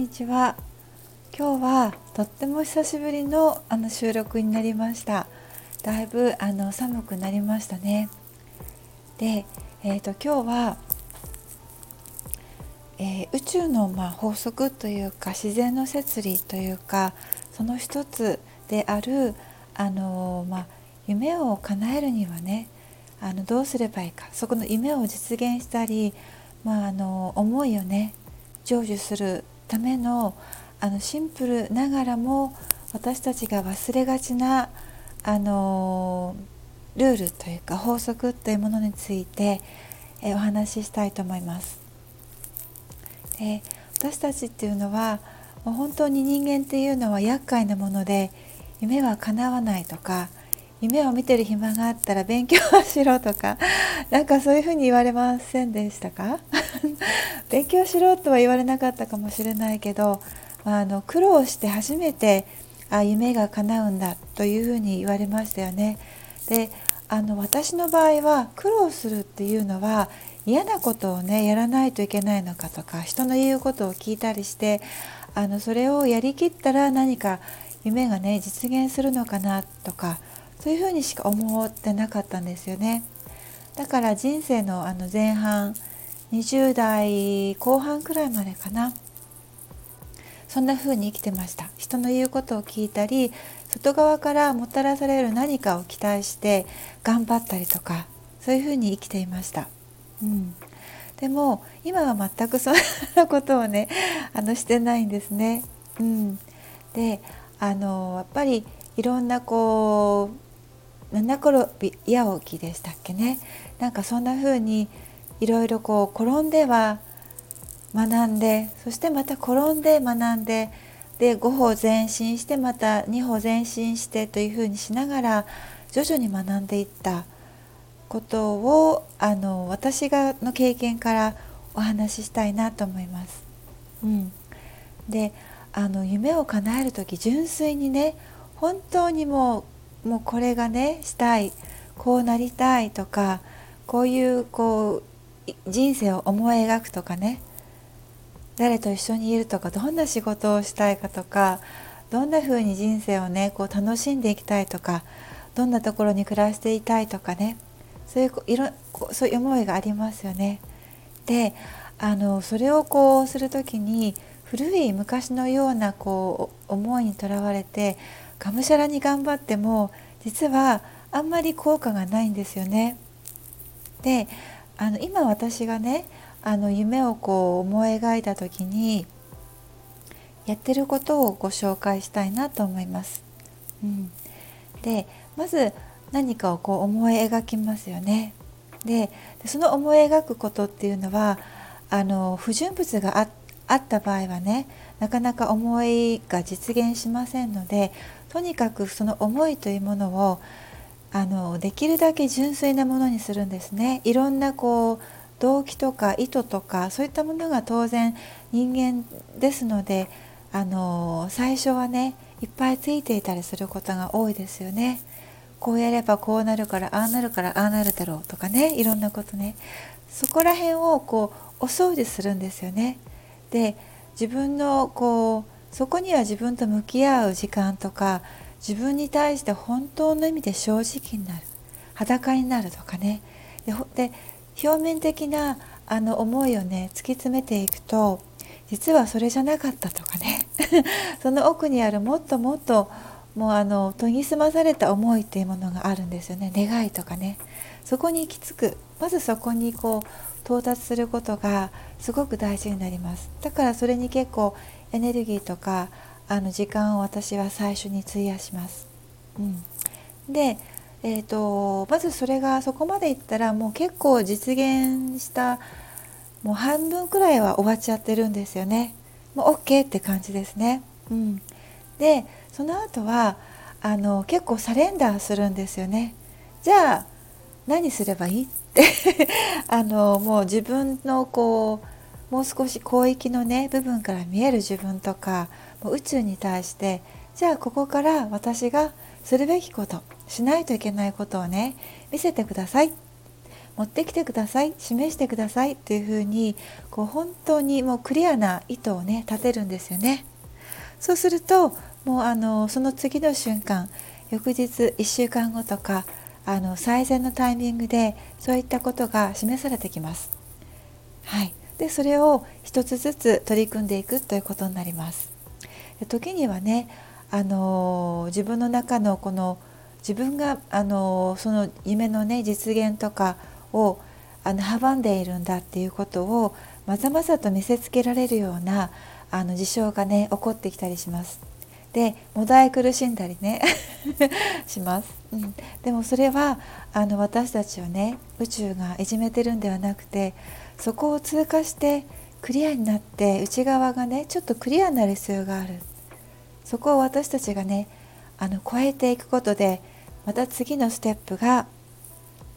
にちは。今日はとっても久しぶりのあの収録になりました。だいぶあの寒くなりましたね。で、えーと、今日は、えー、宇宙のまあ法則というか自然の摂理というかその一つであるあの、まあ、夢を叶えるにはねあのどうすればいいか。そこの夢を実現したり、まあ、あの思いをね成就するためのあのシンプルながらも私たちが忘れがちなあのルールというか法則というものについて、えお話ししたいと思います。で私たちっていうのはもう本当に人間っていうのは厄介なもので夢は叶わないとか夢を見てる暇があったら勉強しろとか なんかそういうふうに言われませんでしたか？勉強しろとは言われなかったかもしれないけど、まあ、あの苦労して初めてあ夢が叶うんだというふうに言われましたよね。であの私の場合は苦労するっていうのは嫌なことをねやらないといけないのかとか人の言うことを聞いたりしてあのそれをやりきったら何か夢がね実現するのかなとかそういうふうにしか思ってなかったんですよね。だから人生のあの前半20代後半くらいまでかな。そんな風に生きてました。人の言うことを聞いたり外側からもたらされる何かを期待して頑張ったりとかそういう風に生きていました、うん、でも今は全くそんなことをね あのしてないんですね、うん、であのやっぱりいろんなこう七転び八起きでしたっけねなんかそんな風にいろいろこう転んでは学んでそしてまた転んで学んでで5歩前進してまた2歩前進してというふうにしながら徐々に学んでいったことをあの私がの経験からお話ししたいなと思います。うん、であの夢を叶える時純粋にね本当にもうもうこれがねしたいこうなりたいとかこういうこう人生を思い描くとかね誰と一緒にいるとかどんな仕事をしたいかとかどんな風に人生をねこう楽しんでいきたいとかどんなところに暮らしていたいとかねそういういろそういう思いがありますよね。であのそれをこうする時に古い昔のようなこう思いにとらわれてがむしゃらに頑張っても実はあんまり効果がないんですよね。であの今私がねあの夢をこう思い描いた時にやってることをご紹介したいなと思います。うん、でまず何かをこう思い描きますよね。でその思い描くことっていうのはあの不純物があっあった場合はねなかなか思いが実現しませんのでとにかくその思いというものをあのできるだけ純粋なものにするんですね。いろんなこう動機とか意図とかそういったものが当然人間ですのであの最初はねいっぱいついていたりすることが多いですよね。こうやればこうなるからああなるからああなるだろうとかねいろんなことねそこら辺をこうお掃除するんですよね。で自分のこうそこには自分と向き合う時間とか自分に対して本当の意味で正直になる。裸になるとかね。で表面的なあの思いをね突き詰めていくと実はそれじゃなかったとかね。その奥にあるもっともっともうあの研ぎ澄まされた思いっていうものがあるんですよね。願いとかね。そこに行き着く。まずそこにこう到達することがすごく大事になりますだからそれに結構エネルギーとかあの時間を私は最初に費やします。うん、で、えーと、まずそれがそこまでいったらもう結構実現したもう半分くらいは終わっちゃってるんですよね。もう OK って感じですね。うん、でその後はあの結構サレンダーするんですよね。じゃあ何すればいい？って。あのもう自分のこうもう少し広域のね部分から見える自分とか宇宙に対してじゃあここから私がするべきことしないといけないことをね見せてください。持ってきてください。示してください。というふうにこう本当にもうクリアな意図をね立てるんですよね。そうするともうあのその次の瞬間翌日1週間後とかあの最善のタイミングでそういったことが示されてきます。はい、でそれを一つずつ取り組んでいくということになります。時にはねあの自分の中のこの自分があのその夢のね実現とかをあの阻んでいるんだっていうことをまざまざと見せつけられるようなあの事象がね起こってきたりします。でもだえ苦しんだりね します、うん、でもそれはあの私たちをね宇宙がいじめてるんではなくてそこを通過してクリアになって内側がねちょっとクリアになる必要がある。そこを私たちがねあの超えていくことでまた次のステップが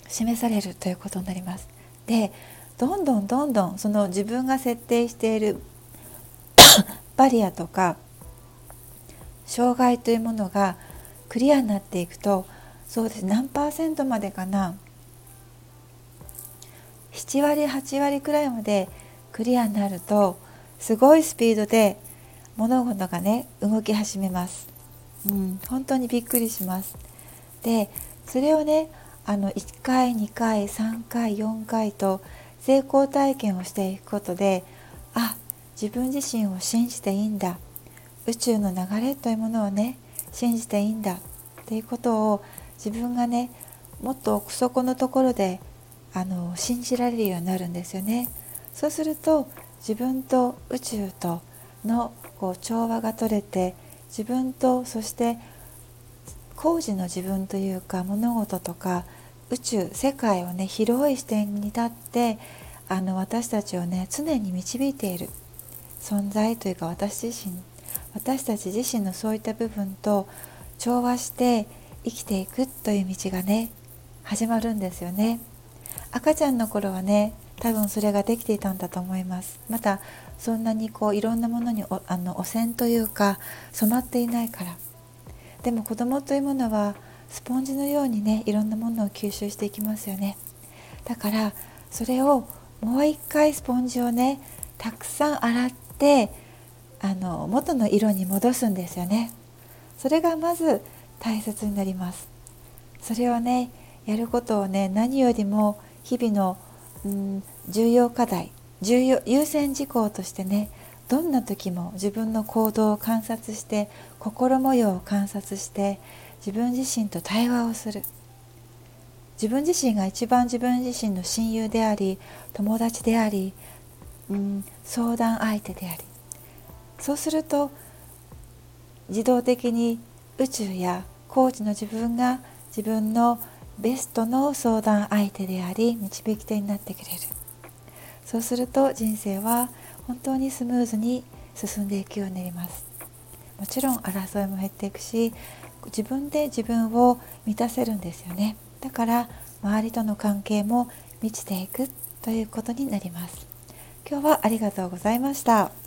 示されるということになります。でどんどんどんどんその自分が設定しているバリアとか障害というものがクリアになっていくとそうです何パーセントまでかな7割8割くらいまでクリアになるとすごいスピードで物事がね動き始めます、うん、本当にびっくりします。でそれをねあの1回2回3回4回と成功体験をしていくことであ自分自身を信じていいんだ。宇宙の流れというものをね信じていいんだっていうことを自分がねもっと奥底のところであの信じられるようになるんですよね。そうすると自分と宇宙とのこう調和が取れて自分とそして工事の自分というか物事とか宇宙世界をね広い視点に立ってあの私たちをね常に導いている存在というか私自身私たち自身のそういった部分と調和して生きていくという道がね始まるんですよね。赤ちゃんの頃はね多分それができていたんだと思います。またそんなにこういろんなものにあの汚染というか染まっていないから。でも子供というものはスポンジのようにねいろんなものを吸収していきますよね。だからそれをもう一回スポンジをねたくさん洗ってあの元の色に戻すんですよね。それがまず大切になります。それをねやることをね何よりも日々の、うん、重要課題重要優先事項としてねどんな時も自分の行動を観察して心模様を観察して自分自身と対話をする。自分自身が一番自分自身の親友であり友達であり、うん、相談相手であり。そうすると自動的に宇宙やコーチの自分が自分のベストの相談相手であり導き手になってくれる。そうすると人生は本当にスムーズに進んでいくようになります。もちろん争いも減っていくし自分で自分を満たせるんですよね。だから周りとの関係も満ちていくということになります。今日はありがとうございました。